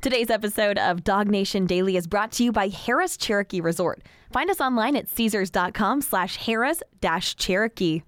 Today's episode of DawgNation Daily is brought to you by Harrah's Cherokee Resort. Find us online at Caesars.com slash Harrah's dash Cherokee.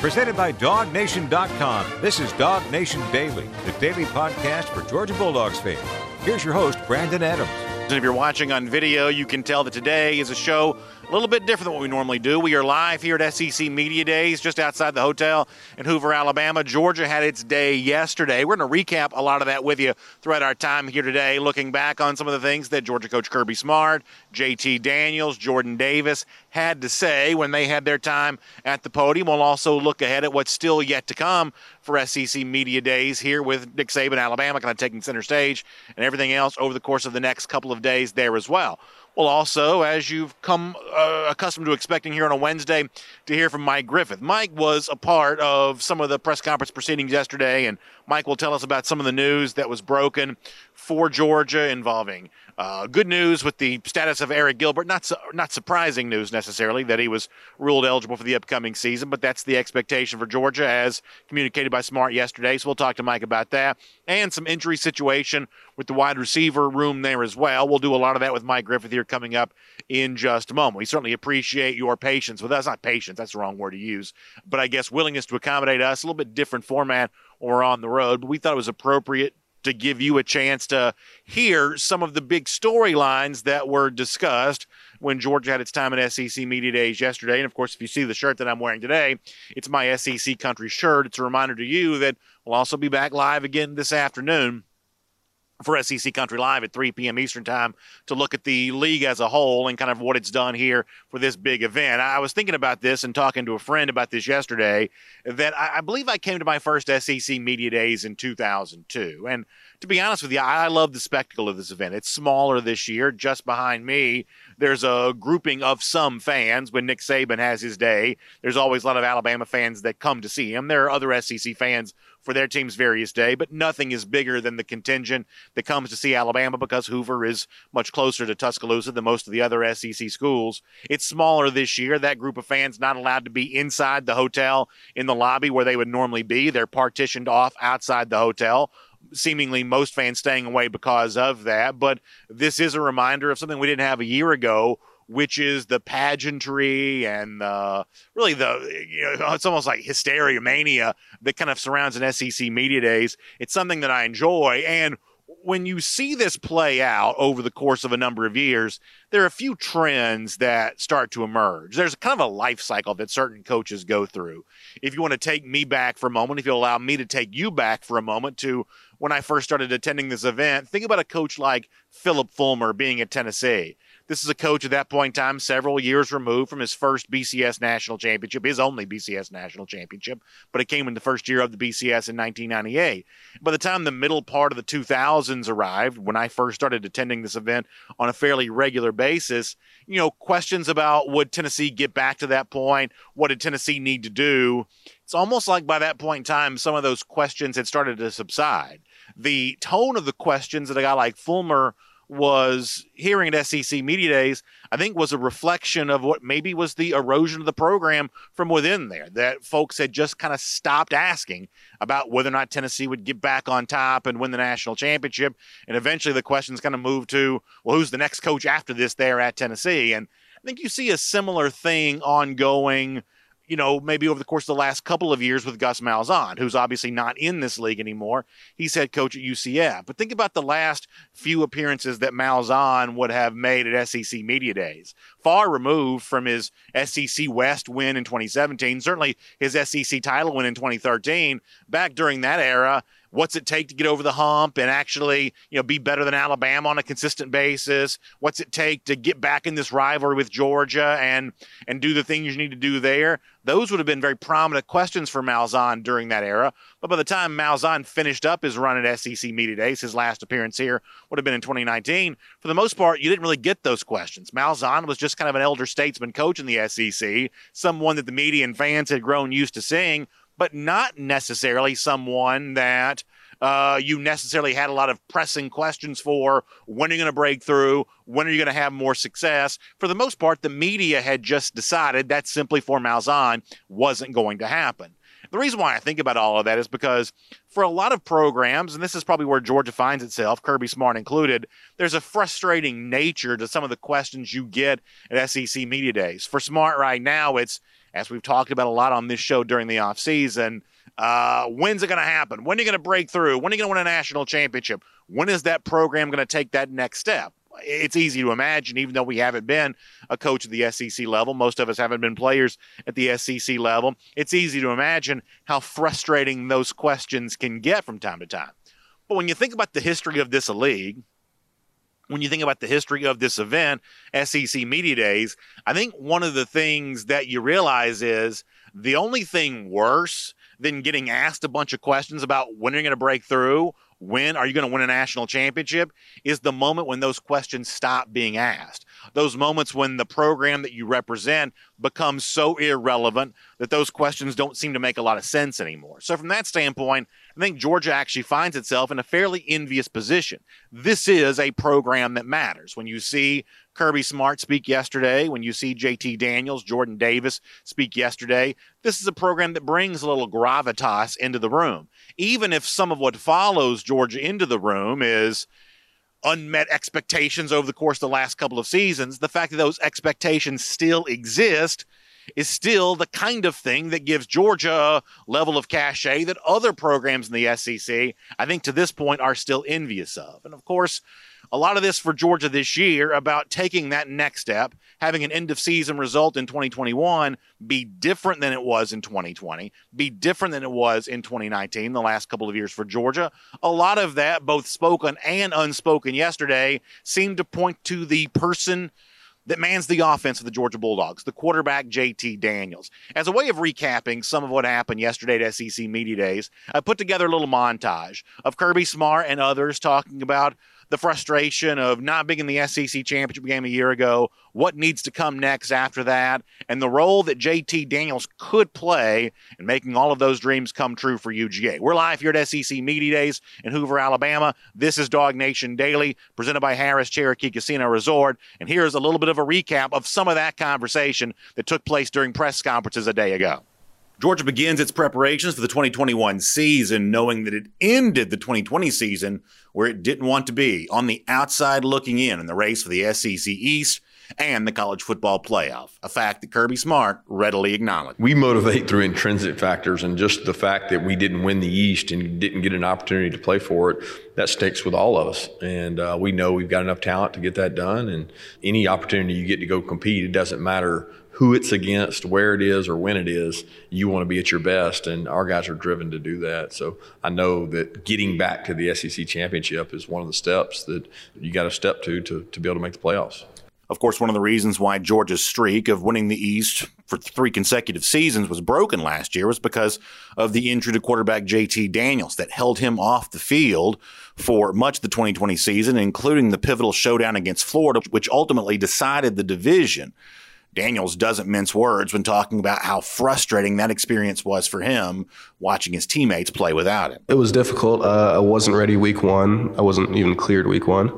Presented by DawgNation.com. This is DawgNation Daily, the daily podcast for Georgia Bulldogs fans. Here's your host, Brandon Adams. And if you're watching on video, you can tell that today is a show a little bit different than what we normally do. We are live here at SEC Media Days, just outside the hotel in Hoover, Alabama. Georgia had its day yesterday. We're going to recap a lot of that with you throughout our time here today, looking back on some of the things that Georgia coach Kirby Smart, JT Daniels, Jordan Davis had to say when they had their time at the podium. We'll also look ahead at what's still yet to come for SEC Media Days here with Nick Saban, Alabama, kind of taking center stage, and everything else over the course of the next couple of days there as well. Well, also, as you've come uh, accustomed to expecting here on a Wednesday, to hear from Mike Griffith. Mike was a part of some of the press conference proceedings yesterday, and Mike will tell us about some of the news that was broken for Georgia involving uh, good news with the status of Arik Gilbert. Not su- not surprising news necessarily that he was ruled eligible for the upcoming season, but that's the expectation for Georgia as communicated by Smart yesterday. So we'll talk to Mike about that and some injury situation with the wide receiver room there as well. We'll do a lot of that with Mike Griffith here coming up in just a moment. We certainly appreciate your patience with us. Not patience, that's the wrong word to use, but I guess willingness to accommodate us. A little bit different format we're on the road, but we thought it was appropriate to give you a chance to hear some of the big storylines that were discussed when Georgia had its time at SEC Media Days yesterday. And of course, if you see the shirt that I'm wearing today, it's my SEC Country shirt. It's a reminder to you that we'll also be back live again this afternoon for SEC Country Live at 3 p.m. Eastern Time to look at the league as a whole and kind of what it's done here for this big event. I was thinking about this and talking to a friend about this yesterday that I, I believe I came to my first SEC Media Days in 2002. And to be honest with you, I love the spectacle of this event. It's smaller this year. Just behind me, there's a grouping of some fans. When Nick Saban has his day, there's always a lot of Alabama fans that come to see him. There are other SEC fans for their team's various day, but nothing is bigger than the contingent that comes to see Alabama because Hoover is much closer to Tuscaloosa than most of the other SEC schools. It's smaller this year. That group of fans not allowed to be inside the hotel in the lobby where they would normally be. They're partitioned off outside the hotel seemingly most fans staying away because of that. But this is a reminder of something we didn't have a year ago, which is the pageantry and uh, really the you know it's almost like hysteria mania that kind of surrounds an SEC media days. It's something that I enjoy and when you see this play out over the course of a number of years, there are a few trends that start to emerge. There's kind of a life cycle that certain coaches go through. If you want to take me back for a moment, if you'll allow me to take you back for a moment to when I first started attending this event, think about a coach like Phillip Fulmer being at Tennessee. This is a coach at that point in time, several years removed from his first BCS national championship, his only BCS national championship, but it came in the first year of the BCS in 1998. By the time the middle part of the 2000s arrived, when I first started attending this event on a fairly regular basis, you know, questions about would Tennessee get back to that point? What did Tennessee need to do? It's almost like by that point in time, some of those questions had started to subside. The tone of the questions that a guy like Fulmer was hearing at SEC Media Days, I think was a reflection of what maybe was the erosion of the program from within there. That folks had just kind of stopped asking about whether or not Tennessee would get back on top and win the national championship. And eventually the questions kind of moved to, well, who's the next coach after this there at Tennessee? And I think you see a similar thing ongoing you know, maybe over the course of the last couple of years with Gus Malzahn, who's obviously not in this league anymore. He's head coach at UCF. But think about the last few appearances that Malzahn would have made at SEC Media Days. Far removed from his SEC West win in 2017, certainly his SEC title win in 2013. Back during that era, what's it take to get over the hump and actually, you know, be better than Alabama on a consistent basis? What's it take to get back in this rivalry with Georgia and and do the things you need to do there? Those would have been very prominent questions for Malzahn during that era. But by the time Malzahn finished up his run at SEC Media Days, his last appearance here would have been in 2019. For the most part, you didn't really get those questions. Malzahn was just kind of an elder statesman coach in the SEC, someone that the media and fans had grown used to seeing but not necessarily someone that uh, you necessarily had a lot of pressing questions for. When are you going to break through? When are you going to have more success? For the most part, the media had just decided that simply for Malzahn wasn't going to happen. The reason why I think about all of that is because for a lot of programs, and this is probably where Georgia finds itself, Kirby Smart included, there's a frustrating nature to some of the questions you get at SEC Media Days. For Smart right now, it's, as we've talked about a lot on this show during the offseason, uh, when's it going to happen? When are you going to break through? When are you going to win a national championship? When is that program going to take that next step? it's easy to imagine, even though we haven't been a coach at the SEC level, most of us haven't been players at the SEC level. It's easy to imagine how frustrating those questions can get from time to time. But when you think about the history of this league, when you think about the history of this event, SEC Media Days, I think one of the things that you realize is the only thing worse than getting asked a bunch of questions about when you're going to break through when are you going to win a national championship is the moment when those questions stop being asked. Those moments when the program that you represent becomes so irrelevant that those questions don't seem to make a lot of sense anymore. So, from that standpoint, I think Georgia actually finds itself in a fairly envious position. This is a program that matters. When you see Kirby Smart speak yesterday, when you see JT Daniels, Jordan Davis speak yesterday, this is a program that brings a little gravitas into the room. Even if some of what follows Georgia into the room is unmet expectations over the course of the last couple of seasons, the fact that those expectations still exist is still the kind of thing that gives Georgia a level of cachet that other programs in the SEC, I think to this point, are still envious of. And of course, a lot of this for Georgia this year about taking that next step, having an end of season result in 2021 be different than it was in 2020, be different than it was in 2019, the last couple of years for Georgia. A lot of that, both spoken and unspoken yesterday, seemed to point to the person that mans the offense of the Georgia Bulldogs, the quarterback JT Daniels. As a way of recapping some of what happened yesterday at SEC Media Days, I put together a little montage of Kirby Smart and others talking about the frustration of not being in the SEC championship game a year ago, what needs to come next after that, and the role that JT Daniels could play in making all of those dreams come true for UGA. We're live here at SEC Media Days in Hoover, Alabama. This is DawgNation Daily, presented by Harrah's Cherokee Casino Resort. And here's a little bit of a recap of some of that conversation that took place during press conferences a day ago. Georgia begins its preparations for the 2021 season, knowing that it ended the 2020 season where it didn't want to be, on the outside looking in in the race for the SEC East and the college football playoff, a fact that Kirby Smart readily acknowledged. We motivate through intrinsic factors, and just the fact that we didn't win the East and didn't get an opportunity to play for it, that sticks with all of us. And uh, we know we've got enough talent to get that done. And any opportunity you get to go compete, it doesn't matter who it's against, where it is, or when it is, you want to be at your best. And our guys are driven to do that. So I know that getting back to the SEC championship is one of the steps that you got to step to, to to be able to make the playoffs. Of course, one of the reasons why Georgia's streak of winning the East for three consecutive seasons was broken last year was because of the injury to quarterback JT Daniels that held him off the field for much of the 2020 season, including the pivotal showdown against Florida, which ultimately decided the division. Daniels doesn't mince words when talking about how frustrating that experience was for him watching his teammates play without him. It was difficult. Uh, I wasn't ready week one. I wasn't even cleared week one.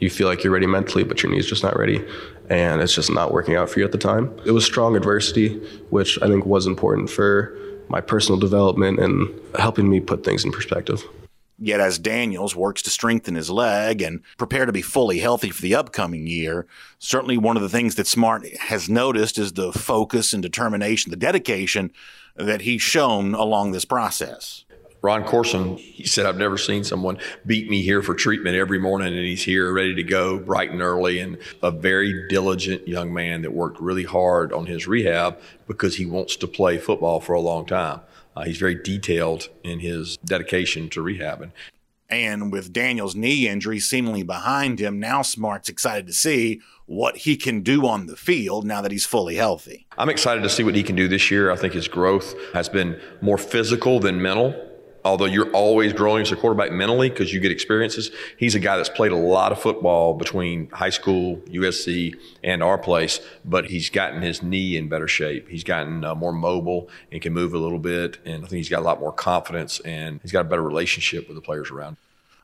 You feel like you're ready mentally, but your knee's just not ready. And it's just not working out for you at the time. It was strong adversity, which I think was important for my personal development and helping me put things in perspective. Yet, as Daniels works to strengthen his leg and prepare to be fully healthy for the upcoming year, certainly one of the things that Smart has noticed is the focus and determination, the dedication that he's shown along this process. Ron Courson, he said, I've never seen someone beat me here for treatment every morning, and he's here ready to go bright and early. And a very diligent young man that worked really hard on his rehab because he wants to play football for a long time. Uh, he's very detailed in his dedication to rehabbing. And with Daniel's knee injury seemingly behind him, now Smart's excited to see what he can do on the field now that he's fully healthy. I'm excited to see what he can do this year. I think his growth has been more physical than mental although you're always growing as a quarterback mentally because you get experiences, he's a guy that's played a lot of football between high school, USC, and our place, but he's gotten his knee in better shape. He's gotten uh, more mobile and can move a little bit, and I think he's got a lot more confidence and he's got a better relationship with the players around.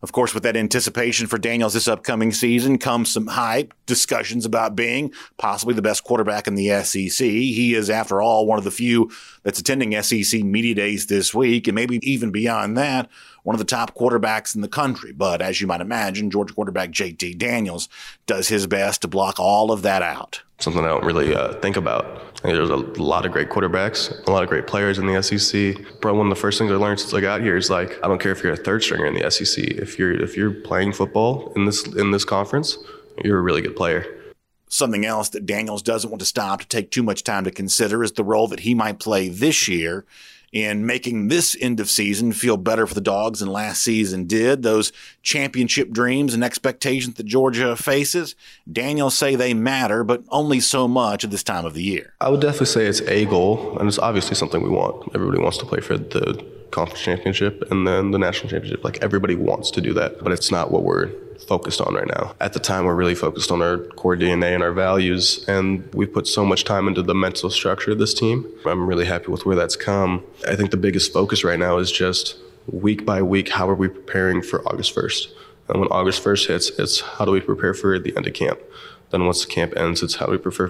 Of course, with that anticipation for Daniels this upcoming season comes some hype, discussions about being possibly the best quarterback in the SEC. He is, after all, one of the few that's attending SEC Media Days this week, and maybe even beyond that, one of the top quarterbacks in the country. But as you might imagine, Georgia quarterback JT Daniels does his best to block all of that out. Something I don't really uh, think about. There's a lot of great quarterbacks, a lot of great players in the SEC. But one of the first things I learned since I got here is like I don't care if you're a third stringer in the SEC. If you're if you're playing football in this in this conference, you're a really good player. Something else that Daniels doesn't want to stop to take too much time to consider is the role that he might play this year in making this end of season feel better for the dogs than last season did. Those championship dreams and expectations that Georgia faces, Daniel say they matter, but only so much at this time of the year. I would definitely say it's a goal, and it's obviously something we want. Everybody wants to play for the conference championship and then the national championship. Like everybody wants to do that, but it's not what we're focused on right now. At the time, we're really focused on our core DNA and our values, and we put so much time into the mental structure of this team. I'm really happy with where that's come. I think the biggest focus right now is just week by week, how are we preparing for August 1st? And when August 1st hits, it's how do we prepare for the end of camp? Then once the camp ends, it's how we prepare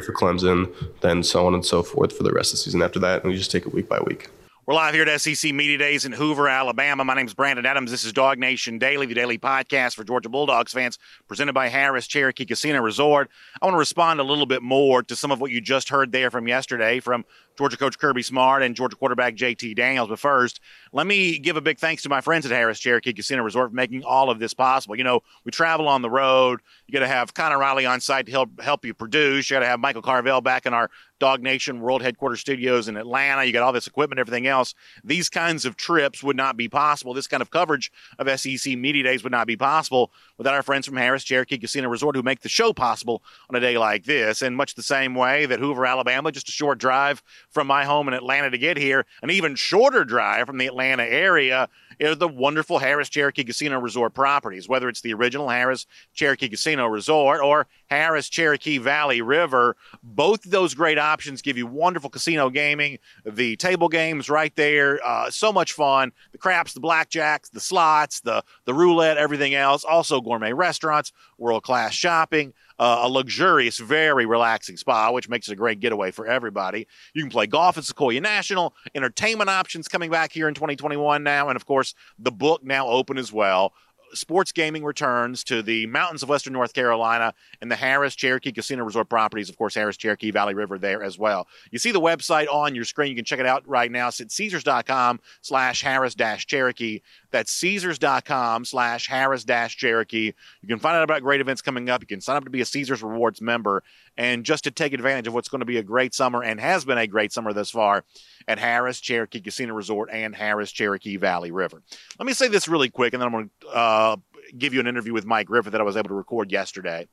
for Clemson, then so on and so forth for the rest of the season after that, and we just take it week by week. We're live here at SEC Media Days in Hoover, Alabama. My name is Brandon Adams. This is DawgNation Daily, the daily podcast for Georgia Bulldogs fans, presented by Harrah's Cherokee Casino Resort. I want to respond a little bit more to some of what you just heard there from yesterday from Georgia coach Kirby Smart and Georgia quarterback JT Daniels. But first, let me give a big thanks to my friends at Harrah's Cherokee Casino Resort for making all of this possible. You know, we travel on the road. You got to have Connor Riley on site to help help you produce. You got to have Michael Carvel back in our DawgNation World Headquarters Studios in Atlanta. You got all this equipment, everything else. These kinds of trips would not be possible. This kind of coverage of SEC Media Days would not be possible without our friends from Harrah's Cherokee Casino Resort who make the show possible on a day like this. And much the same way that Hoover, Alabama, just a short drive from my home in Atlanta to get here, an even shorter drive from the Atlanta area is the wonderful Harrah's Cherokee Casino Resort properties, whether it's the original Harrah's Cherokee Casino Resort or Harrah's Cherokee Valley River. Both of those great options give you wonderful casino gaming, the table games right there, uh, so much fun. The craps, the blackjacks, the slots, the the roulette, everything else. Also gourmet restaurants, world class shopping uh, a luxurious, very relaxing spa, which makes it a great getaway for everybody. You can play golf at Sequoyah National, entertainment options coming back here in 2021 now, and of course, the book now open as well sports gaming returns to the mountains of western North Carolina and the Harrah's Cherokee Casino Resort properties. Of course, Harrah's Cherokee Valley River there as well. You see the website on your screen. You can check it out right now. It's at Caesars.com slash Harrah's dash Cherokee. That's Caesars.com slash Harrah's dash Cherokee. You can find out about great events coming up. You can sign up to be a Caesars Rewards member and just to take advantage of what's going to be a great summer and has been a great summer thus far at Harrah's Cherokee Casino Resort and Harrah's Cherokee Valley River. Let me say this really quick, and then I'm going to uh, give you an interview with Mike Griffith that I was able to record yesterday.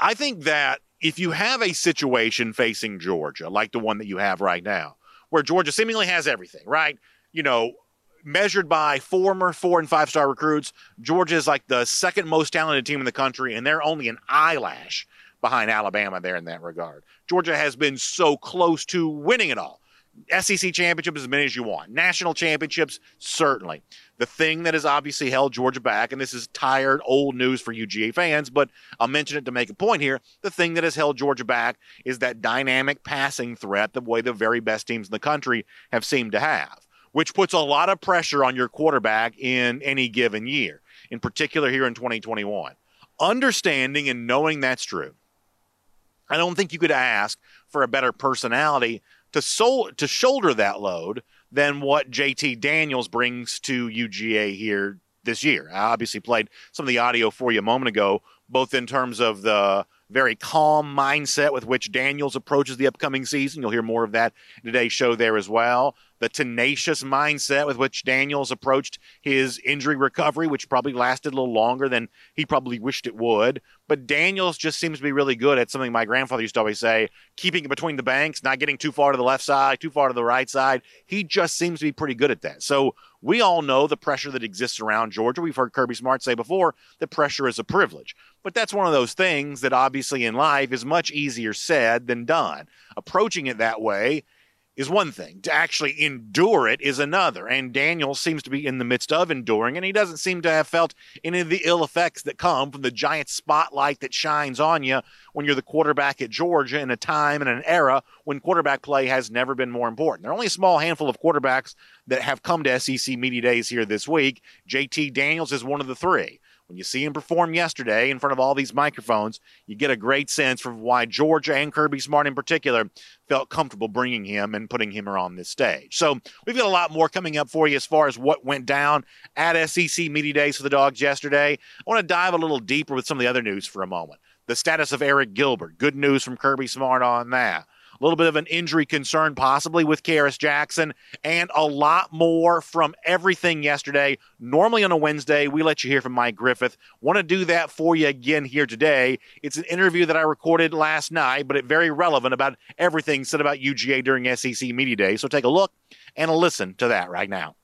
I think that if you have a situation facing Georgia, like the one that you have right now, where Georgia seemingly has everything, right? You know, measured by former four and five star recruits, Georgia is like the second most talented team in the country, and they're only an eyelash behind Alabama there in that regard. Georgia has been so close to winning it all. SEC championship as many as you want. National championships, certainly. The thing that has obviously held Georgia back, and this is tired, old news for UGA fans, but I'll mention it to make a point here. The thing that has held Georgia back is that dynamic passing threat, the way the very best teams in the country have seemed to have, which puts a lot of pressure on your quarterback in any given year, in particular here in 2021. Understanding and knowing that's true, I don't think you could ask for a better personality to sol- to shoulder that load than what JT Daniels brings to UGA here this year. I obviously played some of the audio for you a moment ago, both in terms of the very calm mindset with which Daniels approaches the upcoming season. You'll hear more of that in today's show there as well the tenacious mindset with which Daniels approached his injury recovery, which probably lasted a little longer than he probably wished it would. But Daniels just seems to be really good at something my grandfather used to always say keeping it between the banks, not getting too far to the left side, too far to the right side. He just seems to be pretty good at that. So we all know the pressure that exists around Georgia. We've heard Kirby Smart say before that pressure is a privilege. But that's one of those things that obviously in life is much easier said than done. Approaching it that way is one thing. To actually endure it is another. And Daniel seems to be in the midst of enduring, and he doesn't seem to have felt any of the ill effects that come from the giant spotlight that shines on you when you're the quarterback at Georgia in a time and an era when quarterback play has never been more important. There are only a small handful of quarterbacks that have come to SEC Media Days here this week. JT Daniels is one of the three. When you see him perform yesterday in front of all these microphones, you get a great sense for why Georgia and Kirby Smart in particular felt comfortable bringing him and putting him on this stage. So we've got a lot more coming up for you as far as what went down at SEC Media Days for the Dogs yesterday. I want to dive a little deeper with some of the other news for a moment. The status of Arik Gilbert. Good news from Kirby Smart on that little bit of an injury concern, possibly with Kearis Jackson, and a lot more from everything yesterday. Normally on a Wednesday, we let you hear from Mike Griffith. Want to do that for you again here today. It's an interview that I recorded last night, but it's very relevant about everything said about UGA during SEC Media Day. So take a look and a listen to that right now.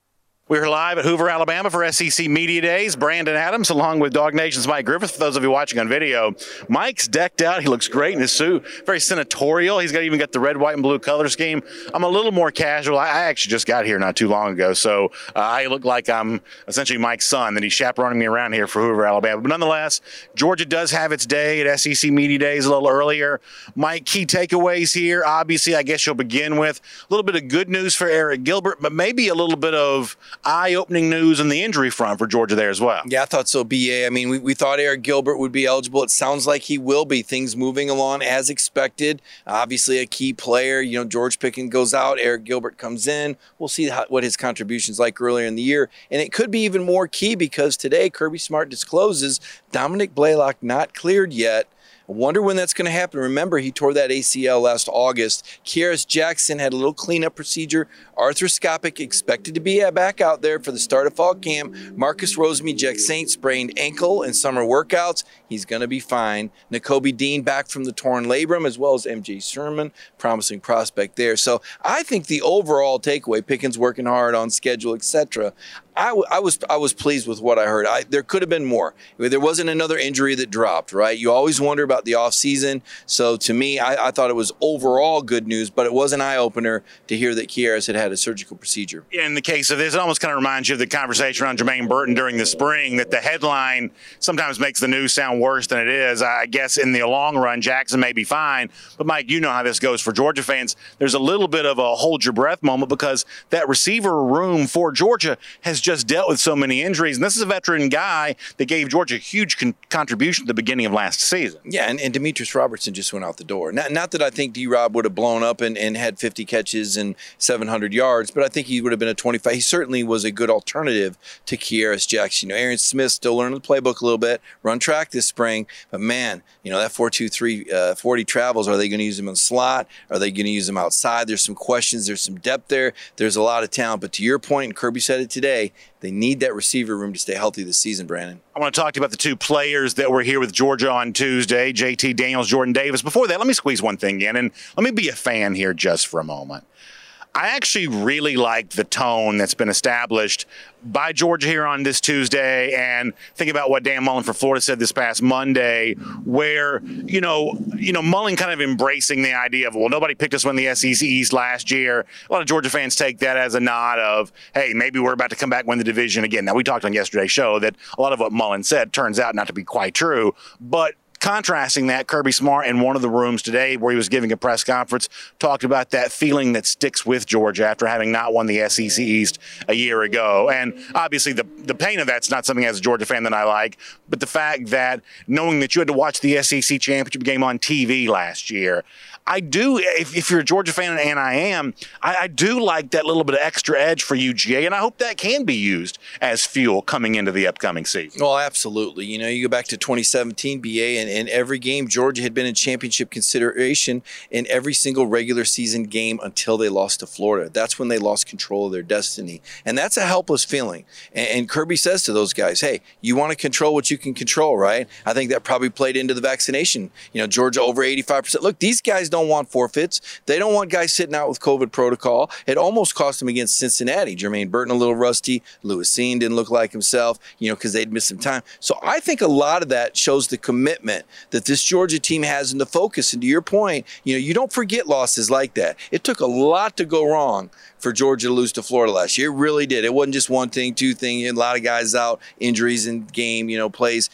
We're live at Hoover, Alabama for SEC Media Days. Brandon Adams, along with DawgNation's Mike Griffith. For those of you watching on video, Mike's decked out. He looks great in his suit, very senatorial. He's got even got the red, white, and blue color scheme. I'm a little more casual. I actually just got here not too long ago, so uh, I look like I'm essentially Mike's son that he's chaperoning me around here for Hoover, Alabama. But nonetheless, Georgia does have its day at SEC Media Days a little earlier. Mike, key takeaways here. Obviously, I guess you'll begin with a little bit of good news for Arik Gilbert, but maybe a little bit of eye opening news in the injury front for Georgia there as well. Yeah, I thought so, BA. I mean, we, we thought Arik Gilbert would be eligible. It sounds like he will be. Things moving along as expected. Obviously, a key player. You know, George Pickens goes out, Arik Gilbert comes in. We'll see how, what his contributions like earlier in the year. And it could be even more key because today Kirby Smart discloses Dominick Blaylock not cleared yet I wonder when that's going to happen. Remember, he tore that ACL last August. Kearis Jackson had a little cleanup procedure, arthroscopic, expected to be back out there for the start of fall camp. Marcus Rosemy-Jacksaint sprained ankle in summer workouts. He's going to be fine. Nakobe Dean back from the torn labrum, as well as MJ Sherman, promising prospect there. So I think the overall takeaway, Pickens working hard on schedule, etc. I, I was I was pleased with what I heard. I, there could have been more. There wasn't another injury that dropped, right? You always wonder about the offseason. So to me, I, I, thought it was overall good news, but it was an eye opener to hear that Kearis had had a surgical procedure. In the case of this, it almost kind of reminds you of the conversation around Jermaine Burton during the spring that the headline sometimes makes the news sound worse than it is. I guess in the long run, Jackson may be fine, but Mike, you know how this goes for Georgia fans. There's a little bit of a hold your breath moment because that receiver room for Georgia has just dealt with so many injuries. And this is a veteran guy that gave Georgia a huge con- contribution at the beginning of last season. Yeah, and, and Demetrius Robertson just went out the door. Not, not that I think D Rob would have blown up and, and had 50 catches and 700 yards, but I think he would have been a 25. He certainly was a good alternative to Kearis Jackson. You know, Arian Smith still learning the playbook a little bit, run track this spring, but man, you know, that 4 uh, 40 travels, are they going to use him in slot? Are they going to use him outside? There's some questions. There's some depth there. There's a lot of talent. But to your point, and Kirby said it today, they need that receiver room to stay healthy this season, Brandon. I want to talk to you about the two players that were here with Georgia on Tuesday, JT Daniels, Jordan Davis. Before that, let me squeeze one thing in and let me be a fan here just for a moment. I actually really like the tone that's been established by Georgia here on this Tuesday and think about what Dan Mullen for Florida said this past Monday, where, you know, you know, Mullen kind of embracing the idea of, well, nobody picked us win the SEC East last year. A lot of Georgia fans take that as a nod of, hey, maybe we're about to come back win the division again. Now we talked on yesterday's show that a lot of what Mullen said turns out not to be quite true, but contrasting that, Kirby Smart in one of the rooms today where he was giving a press conference talked about that feeling that sticks with Georgia after having not won the SEC East a year ago. And obviously, the, the pain of that's not something as a Georgia fan that I like, but the fact that knowing that you had to watch the SEC championship game on TV last year, I do, if, if, you're a Georgia fan, and I am, I, I, do like that little bit of extra edge for UGA, and I hope that can be used as fuel coming into the upcoming season. Well, absolutely. You know, you go back to 2017 BA, and in every game, Georgia had been in championship consideration in every single regular season game until they lost to Florida. That's when they lost control of their destiny, and that's a helpless feeling. And, and Kirby says to those guys, "Hey, you want to control what you can control, right?" I think that probably played into the vaccination. You know, Georgia over 85 percent. Look, these guys don't don't want forfeits. They don't want guys sitting out with COVID protocol. It almost cost them against Cincinnati. Jermaine Burton a little rusty. Lewis Cine didn't look like himself, you know, because they'd missed some time. So I think a lot of that shows the commitment that this Georgia team has in the focus. And to your point, you know, you don't forget losses like that. It took a lot to go wrong for Georgia to lose to Florida last year. It really did. It wasn't just one thing, two thing. A lot of guys out, injuries in game, you know, plays.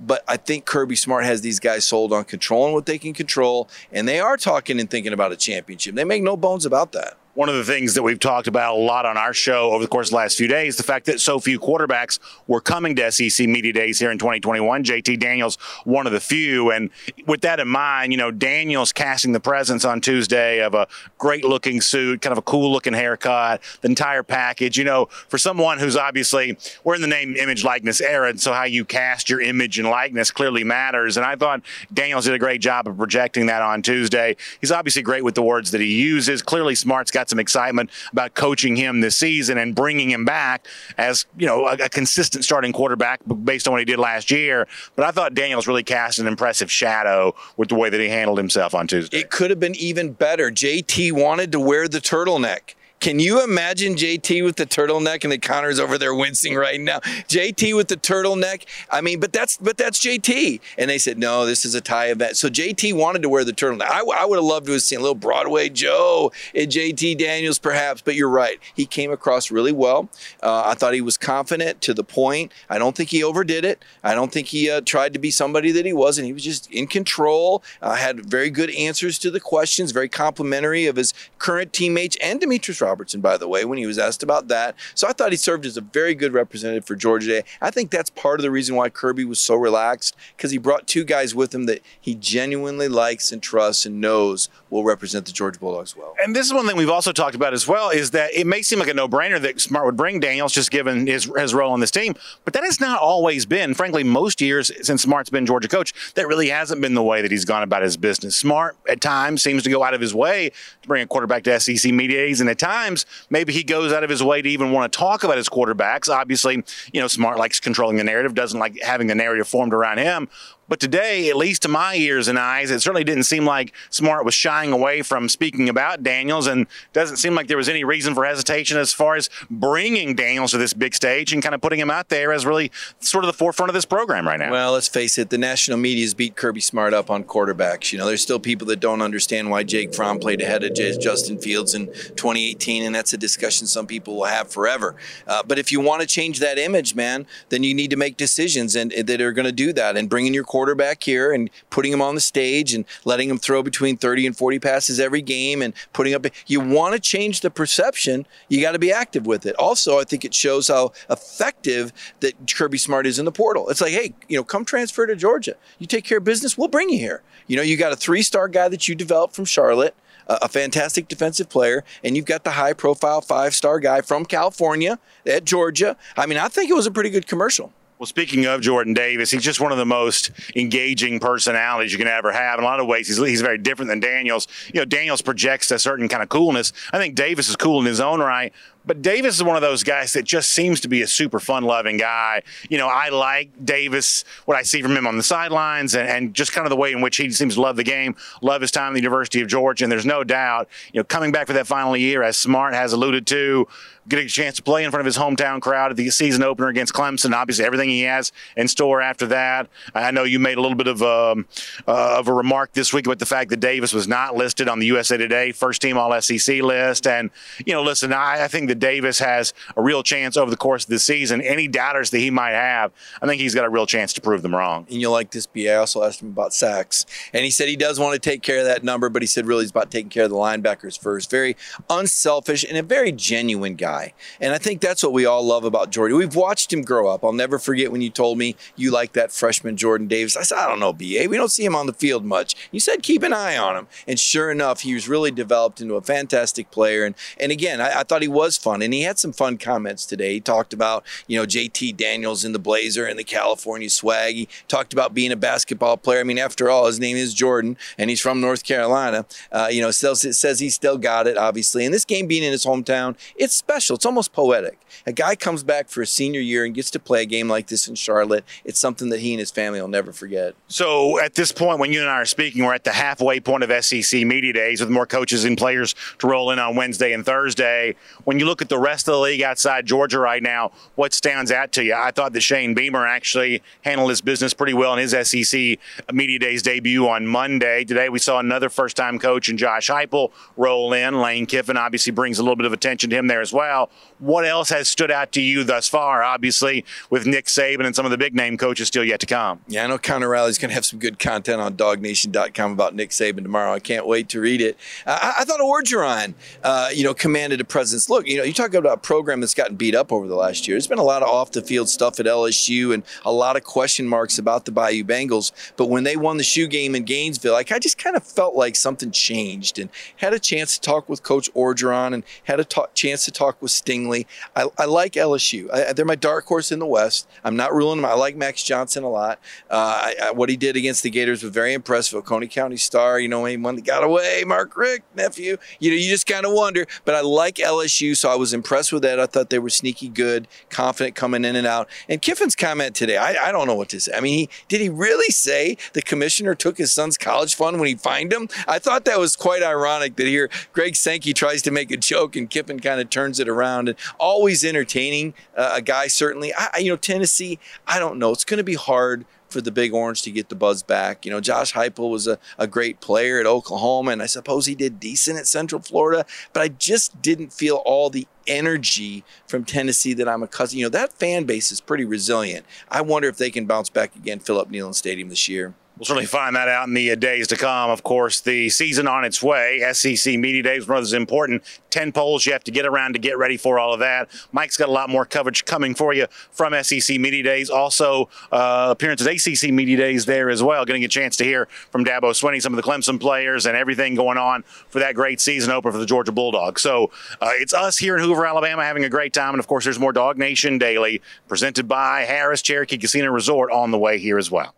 But I think Kirby Smart has these guys sold on controlling what they can control, and they are talking and thinking about a championship. They make no bones about that one of the things that we've talked about a lot on our show over the course of the last few days, the fact that so few quarterbacks were coming to SEC Media Days here in 2021. JT Daniels, one of the few. And with that in mind, you know, Daniels casting the presence on Tuesday of a great looking suit, kind of a cool looking haircut, the entire package. You know, for someone who's obviously, we're in the name, image, likeness era, and so how you cast your image and likeness clearly matters. And I thought Daniels did a great job of projecting that on Tuesday. He's obviously great with the words that he uses. Clearly, Smart's got some excitement about coaching him this season and bringing him back as you know a, a, consistent starting quarterback based on what he did last year. But I thought Daniels really cast an impressive shadow with the way that he handled himself on Tuesday. It could have been even better. JT wanted to wear the turtleneck. Can you imagine JT with the turtleneck and the Connor's over there wincing right now? JT with the turtleneck. I mean, but that's but that's JT. And they said no, this is a tie event. So JT wanted to wear the turtleneck. I, I would have loved to have seen a little Broadway Joe and JT Daniels perhaps. But you're right. He came across really well. Uh, I thought he was confident to the point. I don't think he overdid it. I don't think he uh, tried to be somebody that he wasn't. He was just in control. Uh, had very good answers to the questions. Very complimentary of his current teammates and Demetrius Robertson, by the way, when he was asked about that. So I thought he served as a very good representative for Georgia today. I think that's part of the reason why Kirby was so relaxed because he brought two guys with him that he genuinely likes and trusts and knows will represent the Georgia Bulldogs well. And this is one thing we've also talked about as well is that it may seem like a no-brainer that Smart would bring Daniels just given his, his role on this team, but that has not always been, frankly, most years since Smart's been Georgia coach, that really hasn't been the way that he's gone about his business. Smart at times seems to go out of his way to bring a quarterback to SEC media days, and at times maybe he goes out of his way to even want to talk about his quarterbacks. Obviously, you know, Smart likes controlling the narrative, doesn't like having the narrative formed around him. But today, at least to my ears and eyes, it certainly didn't seem like Smart was shying away from speaking about Daniels, and doesn't seem like there was any reason for hesitation as far as bringing Daniels to this big stage and kind of putting him out there as really sort of the forefront of this program right now. Well, let's face it, the national media's beat Kirby Smart up on quarterbacks. You know, there's still people that don't understand why Jake Fromm played ahead of Justin Fields in 2018, and that's a discussion some people will have forever. Uh, but if you want to change that image, man, then you need to make decisions and, that are going to do that, and bringing your quarterback here and putting him on the stage and letting him throw between 30 and 40 passes every game and putting up. You want to change the perception, you got to be active with it. Also, I think it shows how effective that Kirby Smart is in the portal. It's like, hey, you know, come transfer to Georgia. You take care of business, we'll bring you here. You know, you got a three star guy that you developed from Charlotte a fantastic defensive player, and you've got the high profile five star guy from California at Georgia. I mean, I think it was a pretty good commercial. Well, speaking of Jordan Davis, he's just one of the most engaging personalities you can ever have. In a lot of ways, he's, he's very different than Daniels. You know, Daniels projects a certain kind of coolness. I think Davis is cool in his own right, but Davis is one of those guys that just seems to be a super fun loving guy. You know, I like Davis, what I see from him on the sidelines, and, and, just kind of the way in which he seems to love the game, love his time at the University of Georgia. And there's no doubt, you know, coming back for that final year, as Smart has alluded to, getting a chance to play in front of his hometown crowd at the season opener against Clemson. Obviously, everything he has in store after that. I know you made a little bit of, um, uh, of a remark this week about the fact that Davis was not listed on the USA Today first team All SEC list. And, you know, listen, I, I think that Davis has a real chance over the course of the season. Any doubters that he might have, I think he's got a real chance to prove them wrong. And you'll like this, B. I also asked him about sacks. And he said he does want to take care of that number, but he said really he's about taking care of the linebackers first. Very unselfish and a very genuine guy. And I think that's what we all love about Jordan. We've watched him grow up. I'll never forget when you told me you like that freshman Jordan Davis. I said, I don't know, BA. We don't see him on the field much. You said keep an eye on him. And sure enough, he was really developed into a fantastic player. And and again, I, I thought he was fun fun. And he had some fun comments today. He talked about, you know, JT Daniels in the blazer and the California swag. He talked about being a basketball player. I mean, after all, his name is Jordan and he's from North Carolina. Uh, you know, still says he still got it, obviously. And this game being in his hometown, it's special. It's almost poetic. A guy comes back for a senior year and gets to play a game like this in Charlotte. It's something that he and his family will never forget. So at this point, when you and I are speaking, we're at the halfway point of SEC Media Days with more coaches and players to roll in on Wednesday and Thursday. When you look at the rest of the league outside Georgia right now, what stands out to you? I thought that Shane Beamer actually handled his business pretty well in his SEC Media Days debut on Monday. Today we saw another first-time coach and Josh Heupel roll in. Lane Kiffin obviously brings a little bit of attention to him there as well. What else has stood out to you thus far? Obviously, with Nick Saban and some of the big name coaches still yet to come. Yeah, I know Connor Riley's going to have some good content on DawgNation.com about Nick Saban tomorrow. I can't wait to read it. I, I, thought Orgeron, uh, you know, commanded a presence. Look, you know, you talk about a program that's gotten beat up over the last year. There's been a lot of off the field stuff at LSU and a lot of question marks about the Bayou Bengals. But when they won the shoe game in Gainesville, like I just kind of felt like something changed and had a chance to talk with Coach Orgeron and had a chance to talk with Stingley. I, I like LSU. I, they're my dark horse in the West. I'm not ruling them. I like Max Johnson a lot. Uh, I, what he did against the Gators was very impressive. Oconee County Star, you know, he won, got away. Mark Richt, nephew. You know, you just kind of wonder. But I like LSU, so I was impressed with that. I thought they were sneaky good, confident coming in and out. And Kiffin's comment today, I, I don't know what to say. I mean, he did he really say the commissioner took his son's college fund when he fined him? I thought that was quite ironic that here Greg Sankey tries to make a joke and Kiffin kind of turns it around. And always entertaining uh, a guy, certainly. I, you know, Tennessee, I don't know. It's going to be hard for the Big Orange to get the buzz back. You know, Josh Heupel was a, a great player at Oklahoma, and I suppose he did decent at Central Florida, but I just didn't feel all the energy from Tennessee that I'm accustomed. You know, that fan base is pretty resilient. I wonder if they can bounce back again, Philip Neyland Stadium this year. We'll certainly find that out in the uh, days to come. Of course, the season on its way. SEC Media Days, one of those important 10 polls you have to get around to get ready for all of that. Mike's got a lot more coverage coming for you from SEC Media Days. Also, uh, appearances ACC Media Days there as well. Getting a chance to hear from Dabo Swinney, some of the Clemson players, and everything going on for that great season opener for the Georgia Bulldogs. So uh, it's us here in Hoover, Alabama, having a great time. And of course, there's more DawgNation Daily presented by Harrah's Cherokee Casino Resort on the way here as well.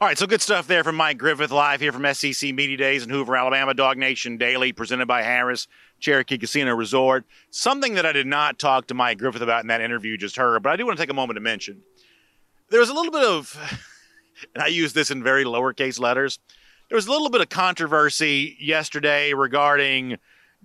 All right, so good stuff there from Mike Griffith live here from SEC Media Days in Hoover, Alabama. DawgNation Daily presented by Harrah's Cherokee Casino Resort. Something that I did not talk to Mike Griffith about in that interview just heard, but I do want to take a moment to mention. There was a little bit of, and I use this in very lowercase letters. There was a little bit of controversy yesterday regarding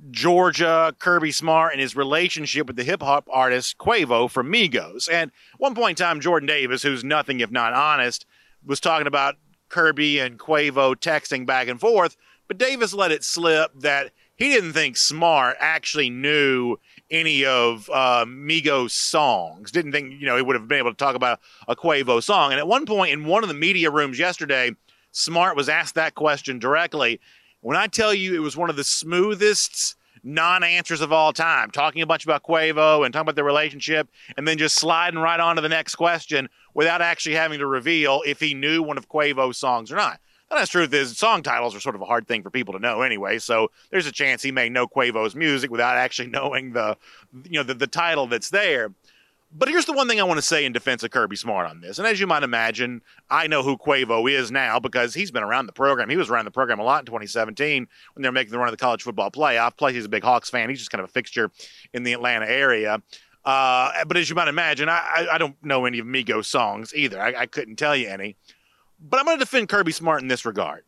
Georgia, Kirby Smart, and his relationship with the hip hop artist Quavo from Migos. And one point in time, Jordan Davis, who's nothing if not honest, was talking about Kirby and Quavo texting back and forth, but Davis let it slip that he didn't think Smart actually knew any of uh, Migos songs. Didn't think you know he would have been able to talk about a Quavo song. And at one point in one of the media rooms yesterday, Smart was asked that question directly. When I tell you it was one of the smoothest non-answers of all time, talking a bunch about Quavo and talking about their relationship, and then just sliding right on to the next question without actually having to reveal if he knew one of Quavo's songs or not. The honest truth is, song titles are sort of a hard thing for people to know anyway. So there's a chance he may know Quavo's music without actually knowing the, you know, the, the title that's there. But here's the one thing I want to say in defense of Kirby Smart on this. And as you might imagine, I know who Quavo is now because he's been around the program. He was around the program a lot in 2017 when they were making the run of the college football playoff. Plus, he's a big Hawks fan. He's just kind of a fixture in the Atlanta area. Uh, but as you might imagine, I, I, don't know any of Migos songs either. I, I couldn't tell you any. But I'm going to defend Kirby Smart in this regard.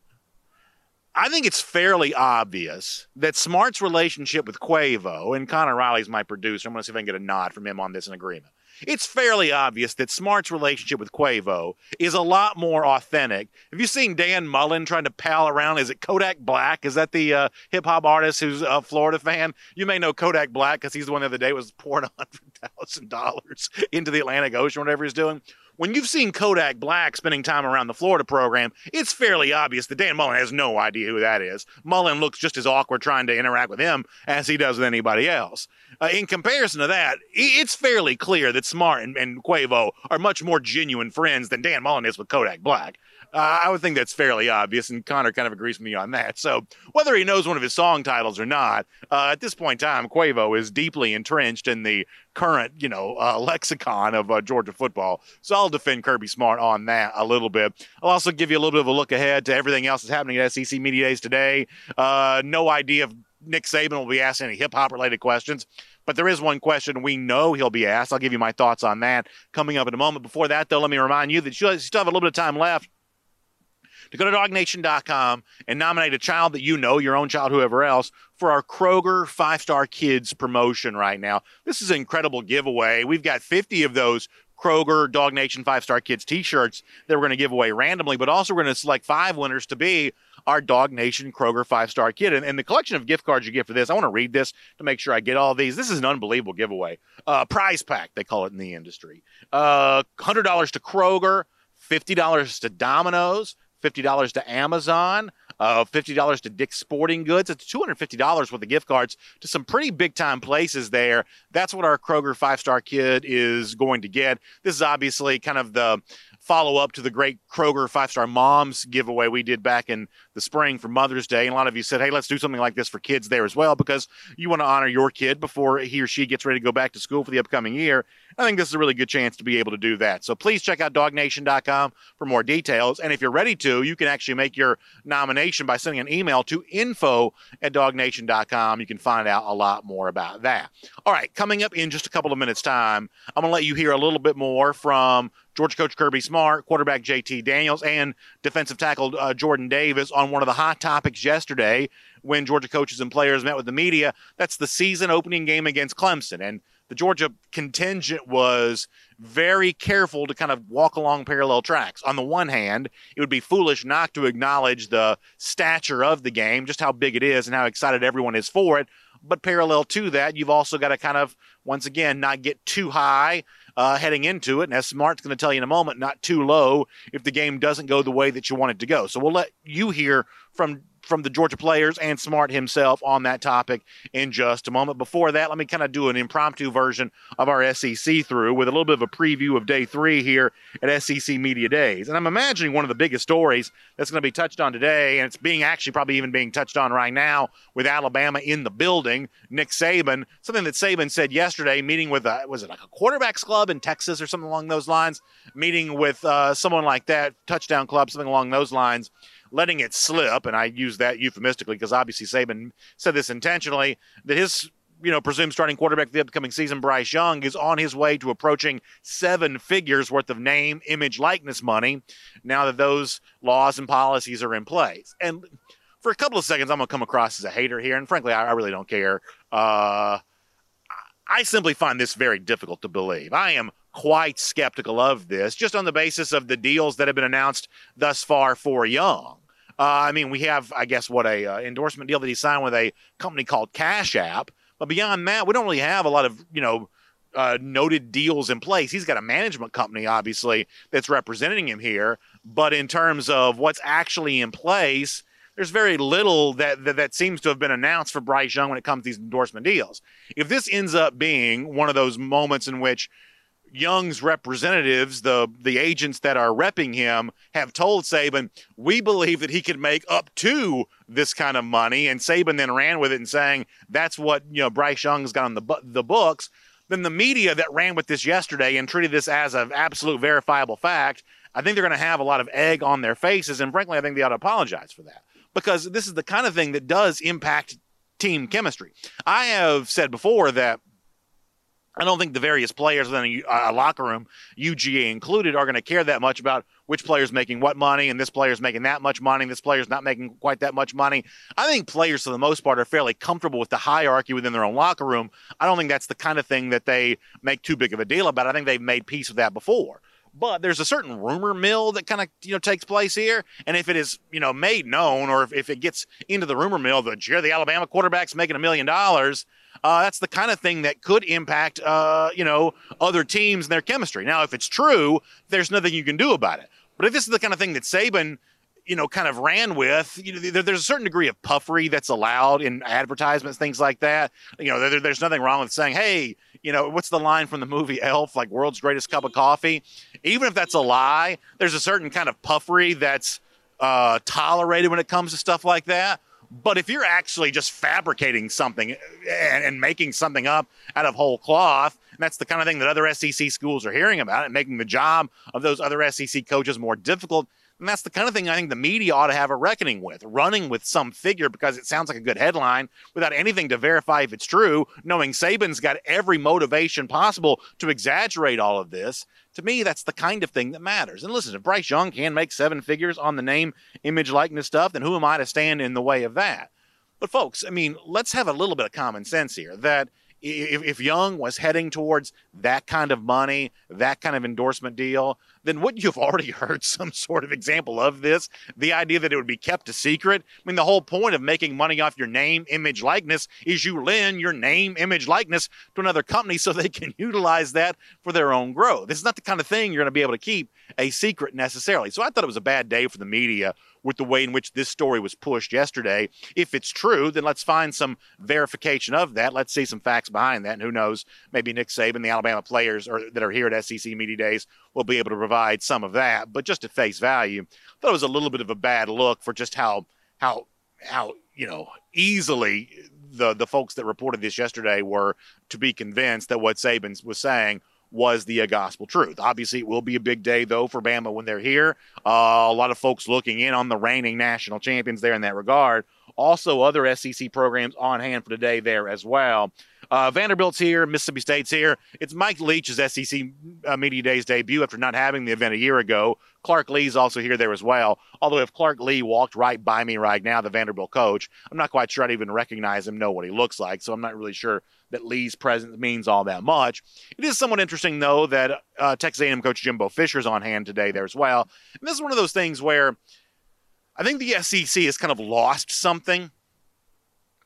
I think it's fairly obvious that Smart's relationship with Quavo, and Connor Riley's my producer. I'm going to see if I can get a nod from him on this in agreement. It's fairly obvious that Smart's relationship with Quavo is a lot more authentic. Have you seen Dan Mullen trying to pal around? Is it Kodak Black? Is that the uh, hip hop artist who's a Florida fan? You may know Kodak Black because he's the one the other day was pouring $100,000 into the Atlantic Ocean, whatever he's doing. When you've seen Kodak Black spending time around the Florida program, it's fairly obvious that Dan Mullen has no idea who that is. Mullen looks just as awkward trying to interact with him as he does with anybody else. Uh, in comparison to that, it's fairly clear that Smart and, and Quavo are much more genuine friends than Dan Mullen is with Kodak Black. Uh, I would think that's fairly obvious, and Connor kind of agrees with me on that. So whether he knows one of his song titles or not, uh, at this point in time, Quavo is deeply entrenched in the current, you know, uh, lexicon of uh, Georgia football. So I'll defend Kirby Smart on that a little bit. I'll also give you a little bit of a look ahead to everything else that's happening at SEC Media Days today. Uh, no idea if Nick Saban will be asked any hip hop related questions. But there is one question we know he'll be asked. I'll give you my thoughts on that coming up in a moment. Before that, though, let me remind you that you still have a little bit of time left to go to dawgnation.com and nominate a child that you know, your own child, whoever else, for our Kroger Five Star Kids promotion right now. This is an incredible giveaway. We've got 50 of those Kroger DawgNation Five Star Kids t shirts that we're going to give away randomly, but also we're going to select five winners to be our DawgNation Kroger Five Star Kid. And, and, the collection of gift cards you get for this, I want to read this to make sure I get all these. This is an unbelievable giveaway. Uh, prize pack, they call it in the industry. Uh, $100 to Kroger, $50 to Domino's, $50 to Amazon, uh, $50 to Dick's Sporting Goods. It's $250 worth of gift cards to some pretty big time places there. That's what our Kroger five star kid is going to get. This is obviously kind of the follow up to the great Kroger five star moms giveaway we did back in the spring for Mother's Day. And a lot of you said, hey, let's do something like this for kids there as well because you want to honor your kid before he or she gets ready to go back to school for the upcoming year. I think this is a really good chance to be able to do that. So please check out dawgnation.com for more details. And if you're ready to, you can actually make your nomination by sending an email to info at dawgnation.com. You can find out a lot more about that. All right, coming up in just a couple of minutes' time, I'm going to let you hear a little bit more from Georgia coach Kirby Smart, quarterback JT Daniels, and defensive tackle uh, Jordan Davis on one of the hot topics yesterday when Georgia coaches and players met with the media. That's the season opening game against Clemson. And the Georgia contingent was very careful to kind of walk along parallel tracks. On the one hand, it would be foolish not to acknowledge the stature of the game, just how big it is and how excited everyone is for it. But parallel to that, you've also got to kind of, once again, not get too high uh, heading into it. And as Smart's going to tell you in a moment, not too low if the game doesn't go the way that you want it to go. So we'll let you hear from from the Georgia players and Smart himself on that topic in just a moment. Before that, let me kind of do an impromptu version of our SEC through with a little bit of a preview of day three here at SEC Media Days. And I'm imagining one of the biggest stories that's going to be touched on today, and it's being actually probably even being touched on right now with Alabama in the building. Nick Saban, something that Saban said yesterday, meeting with a, was it like a quarterbacks club in Texas or something along those lines, meeting with uh, someone like that, touchdown club, something along those lines letting it slip, and I use that euphemistically because obviously Saban said this intentionally, that his you know, presumed starting quarterback for the upcoming season, Bryce Young, is on his way to approaching seven figures worth of name, image, likeness money now that those laws and policies are in place. And for a couple of seconds, I'm to come across as a hater here. And frankly, I, I really don't care. Uh, I simply find this very difficult to believe. I am quite skeptical of this, just on the basis of the deals that have been announced thus far for Young. Uh, I mean, we have, I guess, what a uh, endorsement deal that he signed with a company called Cash App. But beyond that, we don't really have a lot of, you know, uh, noted deals in place. He's got a management company, obviously, that's representing him here. But in terms of what's actually in place, there's very little that, that, that seems to have been announced for Bryce Young when it comes to these endorsement deals. If this ends up being one of those moments in which Young's representatives, the the agents that are repping him, have told Saban, we believe that he could make up to this kind of money, and Saban then ran with it and saying that's what you know Bryce Young's got on the the books. Then the media that ran with this yesterday and treated this as an absolute verifiable fact, I think they're going to have a lot of egg on their faces, and frankly, I think they ought to apologize for that because this is the kind of thing that does impact team chemistry. I have said before that I don't think the various players within a, locker room, UGA included, are going to care that much about which player's making what money and this player's making that much money and this player's not making quite that much money. I think players, for the most part, are fairly comfortable with the hierarchy within their own locker room. I don't think that's the kind of thing that they make too big of a deal about. I think they've made peace with that before. But there's a certain rumor mill that kind of you know takes place here, and if it is you know made known, or if, if it gets into the rumor mill that the Alabama quarterback's making a million dollars, uh, that's the kind of thing that could impact, uh, you know, other teams and their chemistry. Now, if it's true, there's nothing you can do about it. But if this is the kind of thing that Saban, you know, kind of ran with, you know, there, there's a certain degree of puffery that's allowed in advertisements, things like that. You know, there, there's nothing wrong with saying, hey, you know, what's the line from the movie Elf, like world's greatest cup of coffee? Even if that's a lie, there's a certain kind of puffery that's uh, tolerated when it comes to stuff like that. But if you're actually just fabricating something and, and, making something up out of whole cloth, that's the kind of thing that other SEC schools are hearing about, and making the job of those other SEC coaches more difficult, and that's the kind of thing I think the media ought to have a reckoning with, running with some figure because it sounds like a good headline without anything to verify if it's true, knowing Saban's got every motivation possible to exaggerate all of this. To me, that's the kind of thing that matters. And listen, if Bryce Young can make seven figures on the name, image, likeness stuff, then who am I to stand in the way of that? But folks, I mean, let's have a little bit of common sense here that if, if Young was heading towards that kind of money, that kind of endorsement deal, then wouldn't you have already heard some sort of example of this? The idea that it would be kept a secret? I mean, the whole point of making money off your name, image, likeness is you lend your name, image, likeness to another company so they can utilize that for their own growth. This is not the kind of thing you're going to be able to keep a secret necessarily. So I thought it was a bad day for the media with the way in which this story was pushed yesterday. If it's true, then let's find some verification of that. Let's see some facts behind that. And who knows, maybe Nick Saban, the Alabama players or, that are here at SEC Media Days, will be able to provide some of that. But just at face value, I thought it was a little bit of a bad look for just how how how you know easily the the folks that reported this yesterday were to be convinced that what Saban was saying was the uh, gospel truth. Obviously, it will be a big day, though, for Bama when they're here. Uh, a lot of folks looking in on the reigning national champions there in that regard. Also, other SEC programs on hand for today there as well. Uh, Vanderbilt's here, Mississippi State's here. It's Mike Leach's SEC uh, Media Days debut after not having the event a year ago. Clark Lea's also here there as well. Although if Clark Lea walked right by me right now, the Vanderbilt coach, I'm not quite sure I'd even recognize him, know what he looks like. So I'm not really sure that Lea's presence means all that much. It is somewhat interesting, though, that uh, Texas A&M coach Jimbo Fisher's on hand today there as well. And this is one of those things where I think the SEC has kind of lost something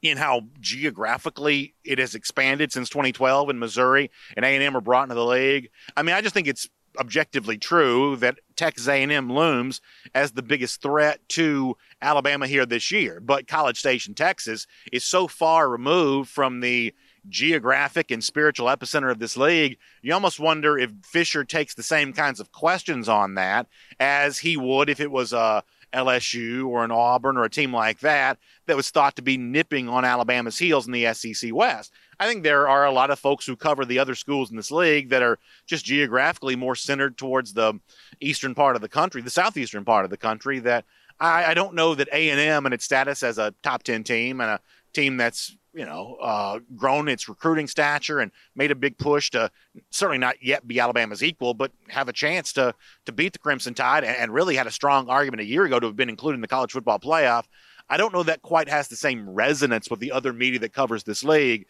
in how geographically it has expanded since 2012 in Missouri and A&M are brought into the league. I mean, I just think it's objectively true that Texas A&M looms as the biggest threat to Alabama here this year. But College Station, Texas is so far removed from the geographic and spiritual epicenter of this league, you almost wonder if Fisher takes the same kinds of questions on that as he would if it was a LSU or an Auburn or a team like that that was thought to be nipping on Alabama's heels in the SEC West. I think there are a lot of folks who cover the other schools in this league that are just geographically more centered towards the eastern part of the country, the southeastern part of the country. That I, I don't know that A and M and its status as a top ten team and a team that's you know, uh, grown its recruiting stature and made a big push to certainly not yet be Alabama's equal, but have a chance to to beat the Crimson Tide and, and really had a strong argument a year ago to have been included in the college football playoff. I don't know that quite has the same resonance with the other media that covers this league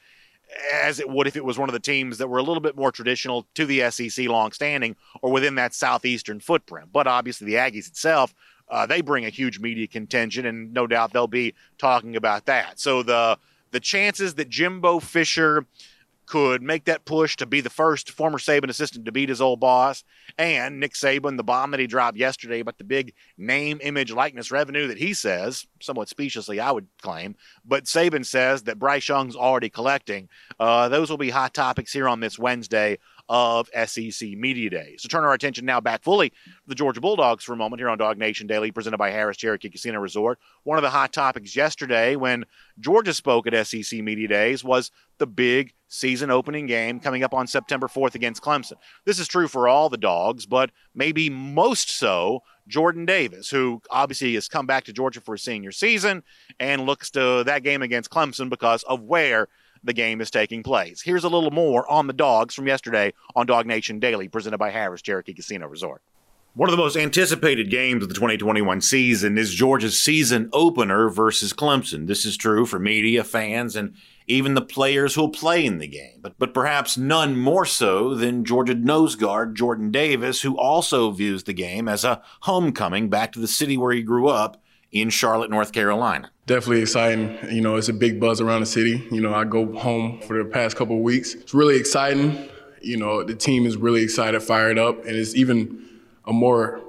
as it would if it was one of the teams that were a little bit more traditional to the SEC longstanding or within that southeastern footprint. But obviously, the Aggies itself, uh, they bring a huge media contingent, and no doubt they'll be talking about that. So the the chances that Jimbo Fisher could make that push to be the first former Saban assistant to beat his old boss, and Nick Saban, the bomb that he dropped yesterday about the big name, image, likeness revenue that he says, somewhat speciously, I would claim, but Saban says that Bryce Young's already collecting. Uh, those will be hot topics here on this Wednesday of SEC Media Day. So turn our attention now back fully to the Georgia Bulldogs for a moment here on DawgNation Daily, presented by Harrah's Cherokee Casino Resort. One of the hot topics yesterday when Georgia spoke at SEC Media Days was the big season opening game coming up on September 4th against Clemson. This is true for all the dogs, but maybe most so Jordan Davis, who obviously has come back to Georgia for his senior season and looks to that game against Clemson because of where the game is taking place. Here's a little more on the dogs from yesterday on DawgNation Daily, presented by Harrah's Cherokee Casino Resort. One of the most anticipated games of the 2021 season is Georgia's season opener versus Clemson. This is true for media, fans, and even the players who'll play in the game. But, but perhaps none more so than Georgia nose guard Jordan Davis, who also views the game as a homecoming back to the city where he grew up in Charlotte, North Carolina. Definitely exciting. You know, it's a big buzz around the city. You know, I go home for the past couple weeks. It's really exciting. You know, the team is really excited, fired up, and it's even a more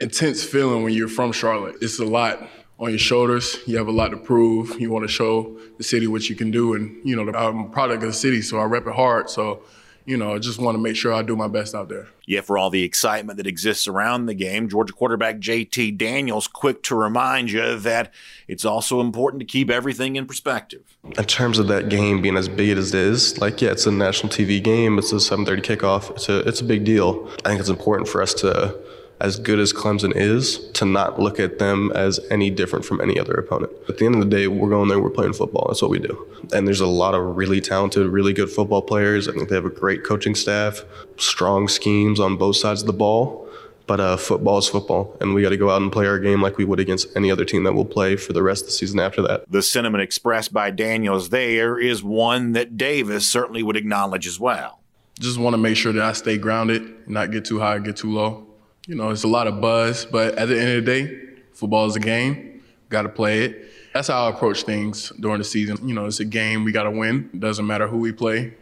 intense feeling when you're from Charlotte. It's a lot on your shoulders. You have a lot to prove. You want to show the city what you can do, and you know, I'm a product of the city, so I rep it hard. So you know, I just want to make sure I do my best out there. Yeah, for all the excitement that exists around the game, Georgia quarterback JT Daniels quick to remind you that it's also important to keep everything in perspective. In terms of that game being as big as it is, like yeah, it's a national TV game. It's a 7:30 kickoff. It's a it's a big deal. I think it's important for us to as good as Clemson is, to not look at them as any different from any other opponent. At the end of the day, we're going there, we're playing football. That's what we do. And there's a lot of really talented, really good football players. I think they have a great coaching staff, strong schemes on both sides of the ball. But uh, football is football, and we got to go out and play our game like we would against any other team that we'll play for the rest of the season after that. The sentiment expressed by Daniels there is one that Davis certainly would acknowledge as well. Just want to make sure that I stay grounded, not get too high, get too low you know, it's a lot of buzz, but at the end of the day, football is a game. Got to play it. That's how I approach things during the season. You know, it's a game. We got to win. It doesn't matter who we play.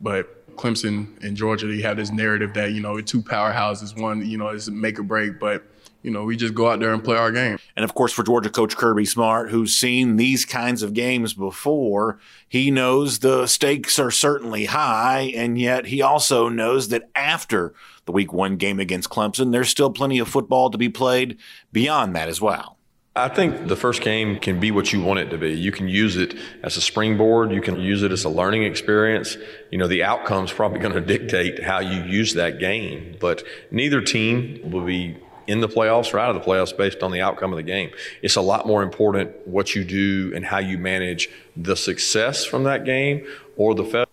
But Clemson and Georgia, they have this narrative that, you know, two powerhouses, one, you know, is make or break. But you know, we just go out there and play our game. And of course, for Georgia coach Kirby Smart, who's seen these kinds of games before, he knows the stakes are certainly high. And yet he also knows that after the week one game against Clemson, there's still plenty of football to be played beyond that as well. I think the first game can be what you want it to be. You can use it as a springboard. You can use it as a learning experience. You know, the outcome's probably going to dictate how you use that game, but neither team will be in the playoffs or out of the playoffs based on the outcome of the game. It's a lot more important what you do and how you manage the success from that game or the failure.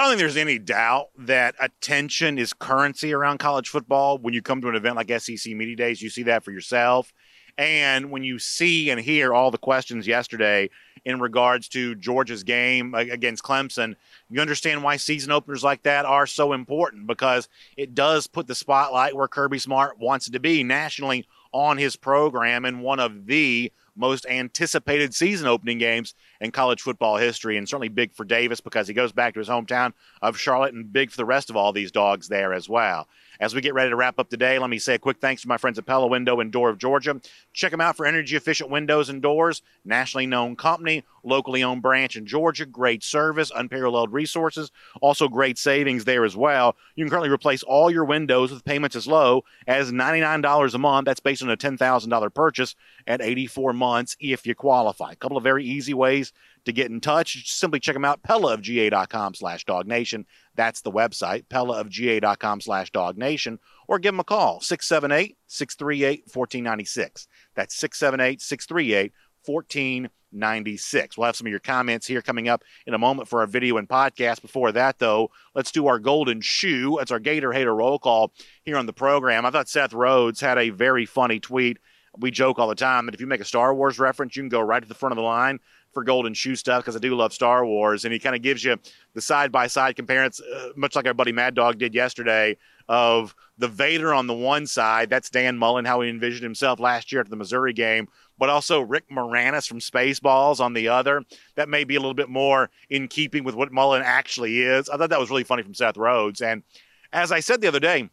I don't think there's any doubt that attention is currency around college football. When you come to an event like SEC Media Days, you see that for yourself. And when you see and hear all the questions yesterday in regards to Georgia's game against Clemson, you understand why season openers like that are so important because it does put the spotlight where Kirby Smart wants it to be nationally on his program and one of the most anticipated season opening games in college football history, and certainly big for Davis because he goes back to his hometown of Charlotte, and big for the rest of all these dogs there as well. As we get ready to wrap up today, let me say a quick thanks to my friends at Pella Window and Door of Georgia. Check them out for energy efficient windows and doors. Nationally known company, locally owned branch in Georgia. Great service, unparalleled resources, also great savings there as well. You can currently replace all your windows with payments as low as $99 a month. That's based on a $10,000 purchase at 84 months if you qualify. A couple of very easy ways to get in touch. Simply check them out, pellaofga.com slash dawgnation. That's the website, pellaofga.com slash dawgnation, or give them a call, 678 638 1496. That's 678 638 1496. We'll have some of your comments here coming up in a moment for our video and podcast. Before that, though, let's do our golden shoe. That's our Gator Hater roll call here on the program. I thought Seth Rhodes had a very funny tweet. We joke all the time that if you make a Star Wars reference, you can go right to the front of the line for Golden Shoe stuff because I do love Star Wars, and he kind of gives you the side by side comparison, uh, much like our buddy Mad Dog did yesterday, of the Vader on the one side. That's Dan Mullen, how he envisioned himself last year at the Missouri game, but also Rick Moranis from Spaceballs on the other. That may be a little bit more in keeping with what Mullen actually is. I thought that was really funny from Seth Rhodes, and as I said the other day,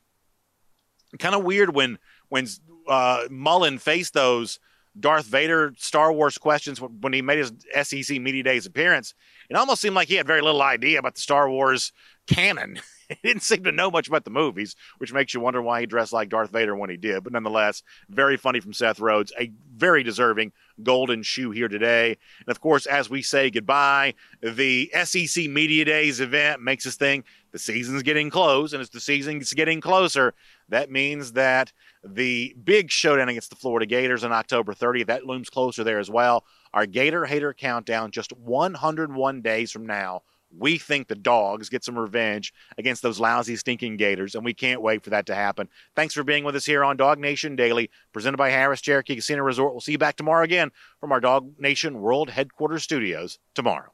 kind of weird when when uh, Mullen faced those Darth Vader Star Wars questions when he made his SEC Media Days appearance, it almost seemed like he had very little idea about the Star Wars canon. he didn't seem to know much about the movies, which makes you wonder why he dressed like Darth Vader when he did. But nonetheless, very funny from Seth Rhodes, a very deserving golden shoe here today. And of course, as we say goodbye, the SEC Media Days event makes us think the season's getting close, and as the season's getting closer, that means that the big showdown against the Florida Gators on October 30th, that looms closer there as well. Our Gator Hater countdown just 101 days from now. We think the dogs get some revenge against those lousy, stinking Gators, and we can't wait for that to happen. Thanks for being with us here on DawgNation Daily, presented by Harrah's Cherokee Casino Resort. We'll see you back tomorrow again from our DawgNation World Headquarters Studios tomorrow.